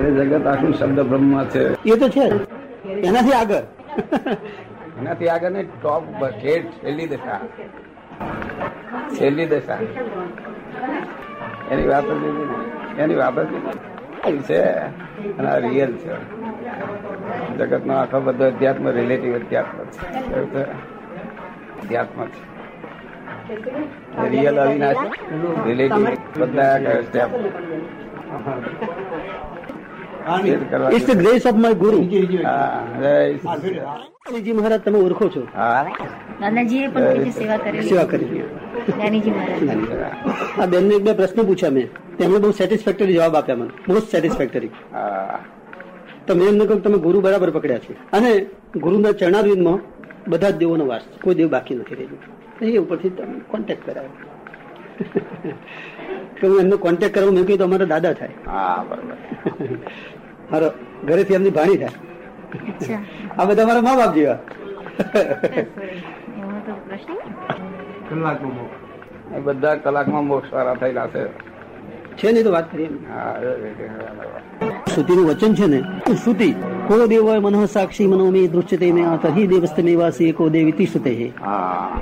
એ જગત આખું શબ્દ બ્રહ્મ છે. એ તો છે એનાથી આગળ. એનાથી આગળ ને ટોપ બકેટ છેલ્લી દશા. છેલ્લી દશા. એની વાત જ એની વાત જ છે અને આ રિયલ છે. જગત નો આખો બધો અધ્યાત્મ રિલેટિવ અધ્યાત્મ છે. અધ્યાત્મ છે. રિયલ અવિનાશ. રિલેટિવ બધા step it's the grace of my guru હા મહારાજ તમે ઓળખો છો. હા. પણ સેવા કરેલી. સેવા કરી. જ્ઞાનીજી મહારાજ. આ બેનને એક બે પ્રશ્ન પૂછ્યા મેં. તેમણે બહુ સેટિસ્ફેક્ટરી જવાબ આપ્યા મને. મોસ્ટ સેટિસ્ફેક્ટરી તો મેં એમને કહ્યું તમે ગુરુ બરાબર પકડ્યા છે. અને ગુરુના ચરણારવિંદમાં બધા જ દેવોનો વાસ કોઈ દેવ બાકી નથી રહ્યું એ ઉપરથી તમે કોન્ટેક્ટ કરાયો હું એમનો કોન્ટેક્ટ કરાવું મેં તો અમારા દાદા થાય. હા બરોબર. મારો ઘરેથી એમની ભાણી થાય. આ બધા મારા મા બાપ જેવા. એમાં તો પ્રશ્ન એ બધા કલાકમાં મોક્ષ વાળા થયેલા છે. છે ને તો વાત કરીએ શ્રુતિનું વચન છે ને શ્રુતિ કો દેવ મનઃ સાક્ષી મનોમે દૃશ્યતે મે તહી દેવસ્તમે વાસી કો દેવિતિ શ્રુતે હા.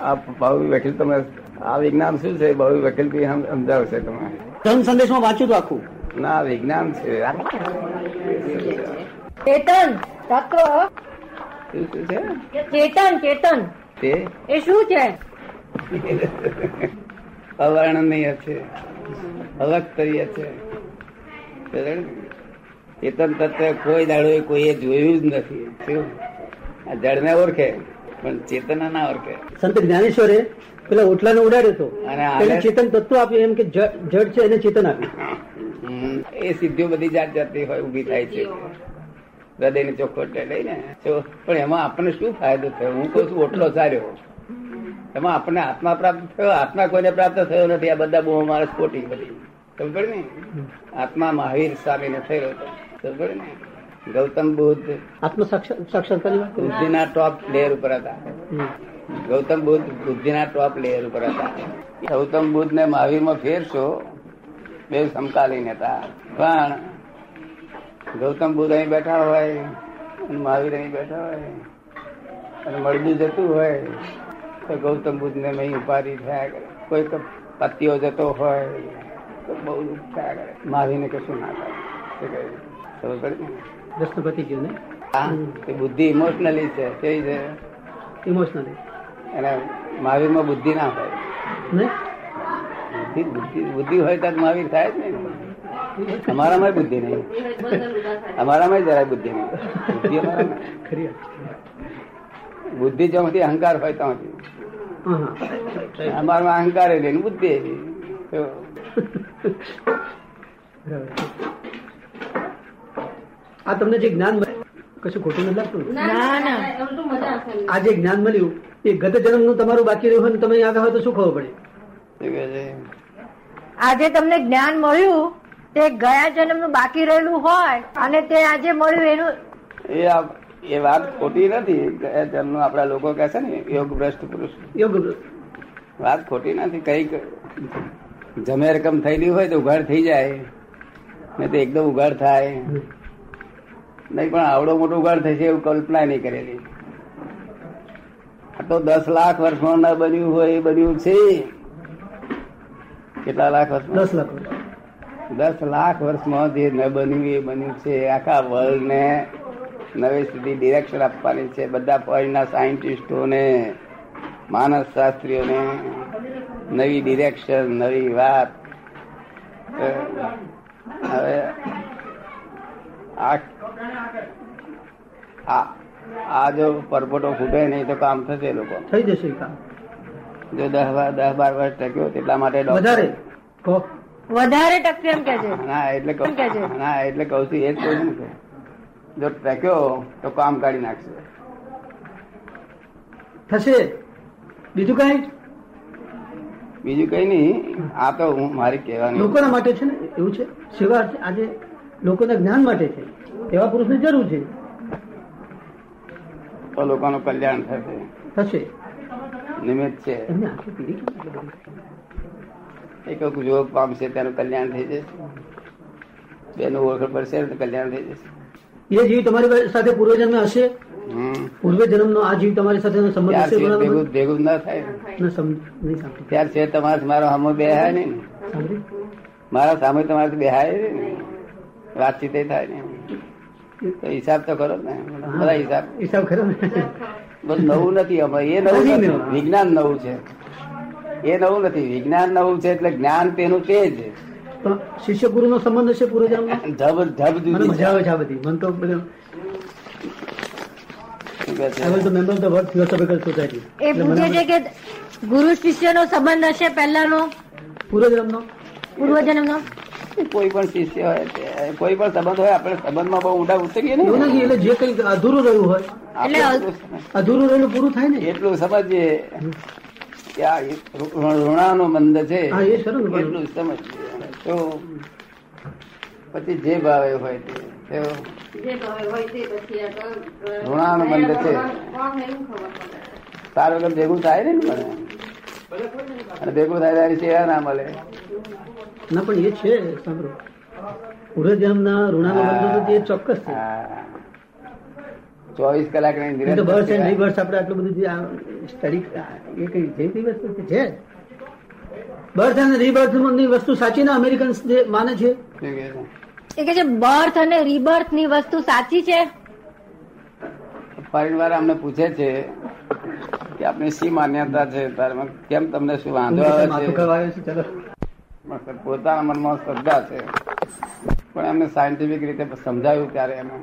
આ ભાવિ વકીલ તમે આ વિજ્ઞાન શું છે? ભાવિ વકીલ હમ- સમજાવશે તમે. ધર્મ સંદેશમાં વાંચ્યું તો આખું. ના વિજ્ઞાન છે. આ ચેતન તત્વ. ચેતન ચેતન. એ શું છે? અવર્ણનીય છે. અલગતરીય છે. ચેતન તત્વ કોઈ દાડો કોઈએ જોયું જ નથી. શું? આ જળને ઓળખે. પણ ચેતના ના વર્કે સંત જ્ઞાનેશ્વરે પેલા ઓટલાને ઉડાડ્યો હતો. અને ચેતન તત્વ આપ્યું એમ કે જડ છે એને ચેતન આપ્યું. એ સિદ્ધિઓ બધી જાત જાતની હોય ઊભી થાય છે. હૃદયની ચોખ્ખોટ લઈને પણ એમાં આપણને શું ફાયદો થયો? હું કહું છું ઓટલો સાર્યો. એમાં આપણને આત્મા પ્રાપ્ત થયો આત્મા કોઈને પ્રાપ્ત થયો નથી. આ બધા બહુ માણસ ખોટી બધી. સમજ ને? આત્મા મહાવીર સ્વામીને થયેલો હતો. સમજ ને? ગૌતમ બુદ્ધ આત્મ સાક્ષા- સાક્ષાત્કારની વાત બુદ્ધિના ટોપ લેયર ઉપર હતા. ગૌતમ બુદ્ધ બુદ્ધિના ટોપ લેયર ઉપર હતા. ગૌતમ બુદ્ધ ને મહાવીરમાં ફેરશો બે સમકાલીન હતા. પણ ગૌતમ બુદ્ધ અહીં બેઠા હોય અને મહાવીર અહીં બેઠા હોય અને મળદું જતું હોય તો ગૌતમ બુદ્ધ ને અહીં ઉપાધિ થયા કરે. કોઈ તો પતિઓ જતો હોય તો બહુ દુઃખ થયા કરે. મહાવીરને કશું ના થાય. ખબર પડે? ને? પ્રશ્ન પતી ગયું ને? હા બુદ્ધિ ઇમોશનલી છે કેવી છે. ઇમોશનલી અને મહાવીરમાં બુદ્ધિ ના હોય. ને? બુદ્ધિ બુદ્ધિ બુદ્ધિ હોય તો મહાવીર થાય જ નહીં અમારામાં બુદ્ધિ નહીં. અમારામાં જરાય બુદ્ધિ નહીં. બુદ્ધિ ખરી બુદ્ધિ જ્યાંથી અહંકાર હોય ત્યાંથી. અમારામાં અહંકાર એ નહીં બુદ્ધિ. આ તમને જે જ્ઞાન મળ્યું કશું ખોટું નથી લાગતું? ને? ના ના આ જે જ્ઞાન મળ્યું એ ગત જન્મનું તમારું બાકી રહ્યું હોય તમે આગળ હોય તો શું ખબર પડે? છે? આજે તમને જ્ઞાન મળ્યું તે ગયા જન્મનું બાકી રહેલું હોય અને તે આજે મળ્યું એનું એ એ વાત ખોટી નથી. ગયા જન્મનું આપડા લોકો કહે છે ને યોગ ભ્રષ્ટ પુરુષ. યોગ વાત ખોટી નથી. કંઈક જમે રકમ થયેલી હોય તો ઉઘાડ થઈ જાય. નહીં તો એકદમ ઉઘાડ થાય. નહીં પણ આવડો મોટો ઉઘાડ થશે એવું કલ્પના નહીં કરેલી. આ તો દસ લાખ વર્ષમાં ન બન્યું હોય એ બન્યું છે. કેટલા લાખ વર્ષ દસ લાખ દસ લાખ વર્ષમાં જે ન બન્યું એ બન્યું છે. આખા વર્લ્ડ ને નવી સુધી ડિરેક્શન આપવાની છે. બધા ફોરેનના સાયન્ટિસ્ટોને માનસ શાસ્ત્રીઓને નવી ડિરેક્શન નવી વાત. હવે આ આ આ જો પરપોટો ફૂટે નહીં તો કામ થશે લોકો. થઈ જશે કામ. જો દસ બાર દસ બાર વર્ષ ટક્યો તેટલા માટે વધારે. વધારે ટકશે એમ કે છે ના એટલે કહું કે છે? ના એટલે કહું છું એ જ કહું છું જો ટક્યો તો કામ કાઢી નાખશે. થશે. બીજું કઈ? બીજું કઈ નહીં આ તો હું મારી કહેવાની લોકોના માટે છે ને એવું છે? સેવા આજે લોકોના જ્ઞાન માટે છે. એવા પુરુષની જરૂર છે. તો લોકોનું કલ્યાણ થશે. થશે. નિમિત્ત છે? એક જોગ પામશે તેનું કલ્યાણ થઈ જશે. બેનું ઓળખ પડશે કલ્યાણ થઈ જશે. એ જીવ તમારી સાથે પૂર્વજન્મ હશે? હમ. જન્મ નો આ જીવ તમારી સાથે સંબંધ હશે ભેગું ભેગું ના થાય. ત્યાર છે તમારે મારો સામે બેહાય ને. મારા સામે તમારે બેહાય ને વાતચીત થાય ને હિસાબ તો કરો ને. બધા હિસાબ. હિસાબ ખરો ને. બધું નવું નથી આમાં એ નવું વિજ્ઞાન નવું છે. એ નવું નથી. વિજ્ઞાન નવું છે એટલે જ્ઞાન તેનું તે જ. શિષ્ય ગુરુ નો સંબંધ હશે પૂરો ધબ ધબ જુદી મજા આવે છે. બધી. મન તો બધું એ પૂછે છે કે ગુરુ શિષ્યનો સંબંધ હશે પહેલાનો? પૂર્વજન્મનો. પૂર્વજન્મનો? કોઈ પણ શિષ્ય હોય કોઈ પણ સંબંધ હોય આપણે સંબંધમાં બહુ ઊંડા ઉતરીએ ને નથી એટલે જે કઈ અધૂરું રહ્યું હોય અધૂરું રહેલું પૂરું થાય ને? એટલું સમજીએ કે આ ઋણાનો મંદ છે. એટલું સમજીએ. તો પછી જે ભાવે હોય તે તેઓ ઋણાનો મંદ છે. તારો વગર ભેગું થાય ને મને? અને ભેગું થાય ત્યારે સેવા ના મળે. ના પણ એ છે સાંભળો. પૂર્વજન્મના ઋણાનો બંધ તો ચોક્કસ છે. ચોવીસ કલાક એ બર્થ એન્ડ રિવર્સ આપણે આટલું બધું સ્ટડી એ કઈ જે વસ્તુ છે? બર્થ એન્ડ રિબર્થની વસ્તુ સાચી ને અમેરિકન માને છે? એ કે છે બર્થ અને રીબર્થની વસ્તુ સાચી છે? પરિવાર અમને પૂછે છે કે આપની શી માન્યતા છે? તારમાં કેમ તમને શું વાંધો આવે છે? પોતાના મનમાં શ્રદ્ધા છે. પણ એમને સાયન્ટિફિક રીતે સમજાયું ત્યારે એને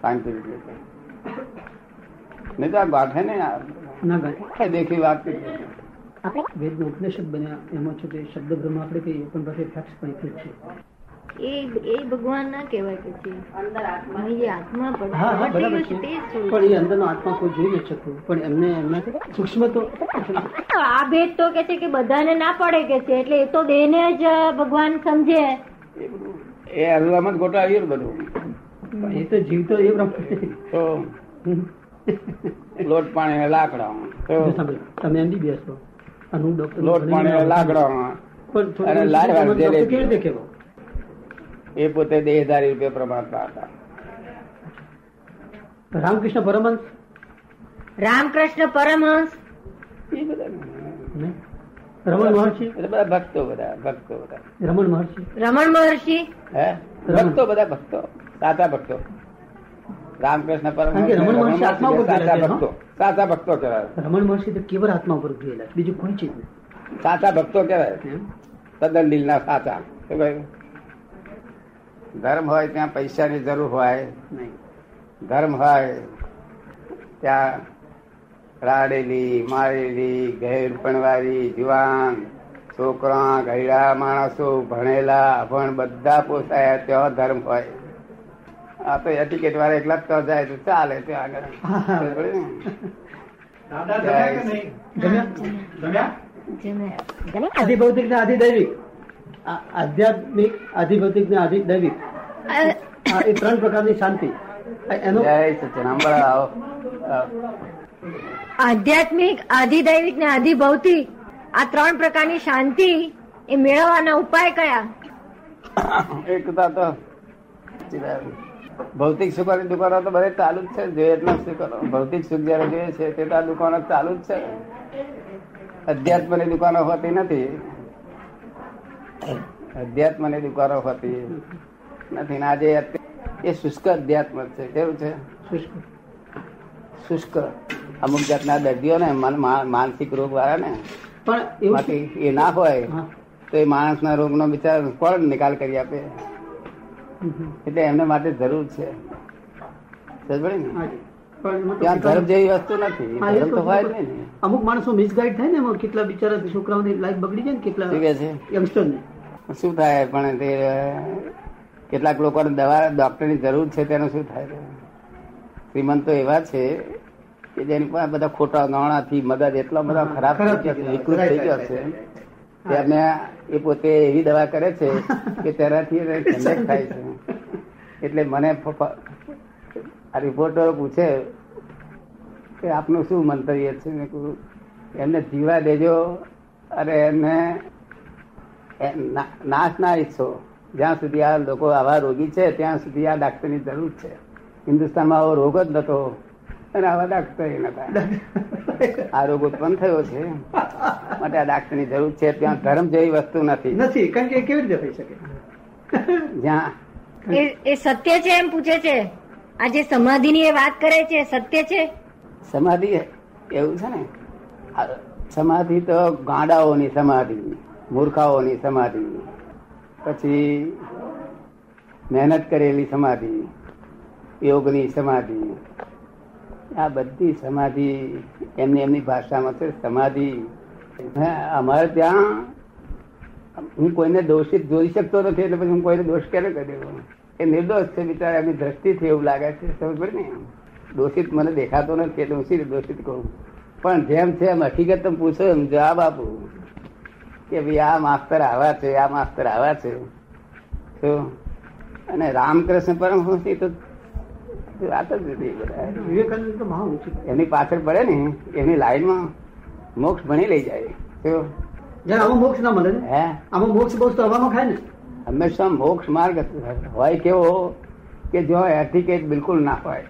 સાયન્ટિફિક રીતે. નહીં તો આ ગાંઠે ને આ દેખી વાત. વેદનો ઉપનિષદ બન્યા. એમાં છે તે શબ્દ બ્રહ્મ આપણે કહીએ પણ પછી ફેક્ટ પણ છે. એ એ ભગવાન ના કહેવાય પછી અહીં જે આત્મા પણ હા હા વર્તી બરાબર ગયું છે. છે તે જ પણ એ અંદરનો આત્મા કોઈ જોઈ નથી શકતું. પણ એમને એમના સૂક્ષ્મ તો આ ભેદ તો કે છે કે બધાને ના પડે કે છે એટલે એ તો દેહને જ ભગવાન સમજે. એ એ જ બધું. એ તો જીવતો એ પ્રમાણે. લોટ પાણી લાકડા. તમે અને હું ડોક્ટર લોટ પાણી લાકડા. પણ લાકડા. કેવી રીતે એ પોતે દેહધારી રૂપે પ્રમાણતા હતા. રામકૃષ્ણ પરમહંસ? રામકૃષ્ણ પરમહંસ? એ બધા રમણ મહર્ષિ? એટલે બધા ભક્તો બધા ભક્તો બધા. રમણ મહર્ષિ? રમણ મહર્ષિ? હે? ભક્તો બધા ભક્તો. સાચા ભક્તો. રામકૃષ્ણ પરમ કારણ કે રમણ મહર્ષિ આત્મા ઉપર સાચા ભક્તો. સાચા ભક્તો કહેવાય. રમણ મહર્ષિ તો કેવળ આત્મા ઉપર ગયેલા બીજું કોઈ ચીજ નહીં સાચા ભક્તો કહેવાય. તદ્દન દિલના સાચા. શું કહ્યું? ધર્મ હોય ત્યાં પૈસાની જરૂર હોય. નહીં. ધર્મ હોય ત્યાં રાડેલી મારેલી ઘેર પણવારી જુવાન છોકરા ગયડા માણસો ભણેલા અભણ બધા પોસાયા ત્યાં ધર્મ હોય. આ તો એટિકેટ વાળા એકલા જ તો જાય તો ચાલે ત્યાં આગળ? જમ્યા આધિભૌતિક ને આધિદૈવિક આ આધ્યાત્મિક આધિભૌતિક ને આધિદૈવિક. આ આ એ ત્રણ પ્રકારની શાંતિ. એનો. આધ્યાત્મિક આધિદૈવિક ને આધિભૌતિક. આ ત્રણ પ્રકારની શાંતિ એ મેળવવાના ઉપાય કયા? એક તો ભૌતિક સુખોની દુકાનો તો બધે ચાલુ જ છે જોઈએ એટલા સુખો ભૌતિક સુખ જયારે જોઈએ છે તે દુકાનો ચાલુ. જ છે અધ્યાત્મની દુકાનો હોતી નથી. અધ્યાત્મની દુકારો હોતી નથી. આજે એ શુષ્ક અધ્યાત્મ છે. કેવું છે? શુષ્ક. અમુક જાતના દર્દીઓ ને માનસિક રોગ વાળા ને. પણ એ ના હોય તો એ માણસ ના રોગ નો વિચાર કોણ નિકાલ કરી આપે. એટલે એમને માટે જરૂર છે. ને? ત્યાં ધર્મ જેવી વસ્તુ નથી. ધર્મ તો હોય નહીં. અમુક માણસો મિસગાઈડ થાય ને કેટલા બિચારા છોકરાઓની લાઈફ બગડી જાય ને કેટલા યંગસ્ટર ને. શું થાય? પણ તે કેટલાક લોકોને દવા ડોક્ટરની જરૂર છે તેનું શું થાય? છે? શ્રીમંતો એવા છે કે જેની પાસે બધા ખોટા નાણાથી મગજ એટલો બધો ખરાબ થઈ ગયો છે વિકૃત થઈ ગયો છે. તેમને એ પોતે એવી દવા કરે છે કે તેનાથી ઠંડક થાય છે. એટલે મને આ રિપોર્ટરો પૂછે કે આપનું શું મંતવ્ય છે? એમને જીવા દેજો અને એમને નાશ ના ઈચ્છો. જ્યાં સુધી આ લોકો આવા રોગી છે ત્યાં સુધી આ ડાક્ટરની જરૂર છે. હિન્દુસ્તાનમાં આવો રોગ જ નતો. અને આવા ડાક્ટર નતા. આ રોગ ઉત્પન્ન થયો છે. માટે આ ડાક્ટરની જરૂર છે. ત્યાં ધર્મ જેવી વસ્તુ નથી. નથી. કારણ કે કેવી રીતે થઈ શકે? જ્યાં એ એ સત્ય છે એમ પૂછે છે. આ જે સમાધિની એ વાત કરે છે સત્ય છે? સમાધિ એવું છે ને? સમાધિ તો ગાંડાઓની સમાધિ. મૂર્ખાઓની સમાધિ. પછી મહેનત કરેલી સમાધિ, યોગની સમાધિ. આ બધી સમાધિ એમની એમની ભાષામાં છે, સમાધિ. અમારે ત્યાં હું કોઈને દોષિત જોઈ શકતો નથી, એટલે પછી હું કોઈને દોષ ક્યારે કર્યો એ નિર્દોષ છે બિચારા, એમની દ્રષ્ટિથી એવું લાગે છે, સમજ પડી ને? દોષિત મને દેખાતો નથી, એટલે હું શી દોષિત કહું? પણ જેમ છે એમ હકીકત તમે પૂછો એમ જવાબ આપું. કે ભાઈ આ માસ્તર આવા છે આ માસ્તર આવા છે. અને રામકૃષ્ણ પરમહંસ તો વાત જ નથી એમની પાછળ પડે ને એમની લાઈનમાં મોક્ષ ભણી લઈ જાય. મોક્ષ ના મળે ને હે? આમાં મોક્ષ બહુ તો હવામાં ખાય ને. હંમેશા મોક્ષ માર્ગ હોય કેવો કે જો એટિકેટ બિલકુલ ના હોય.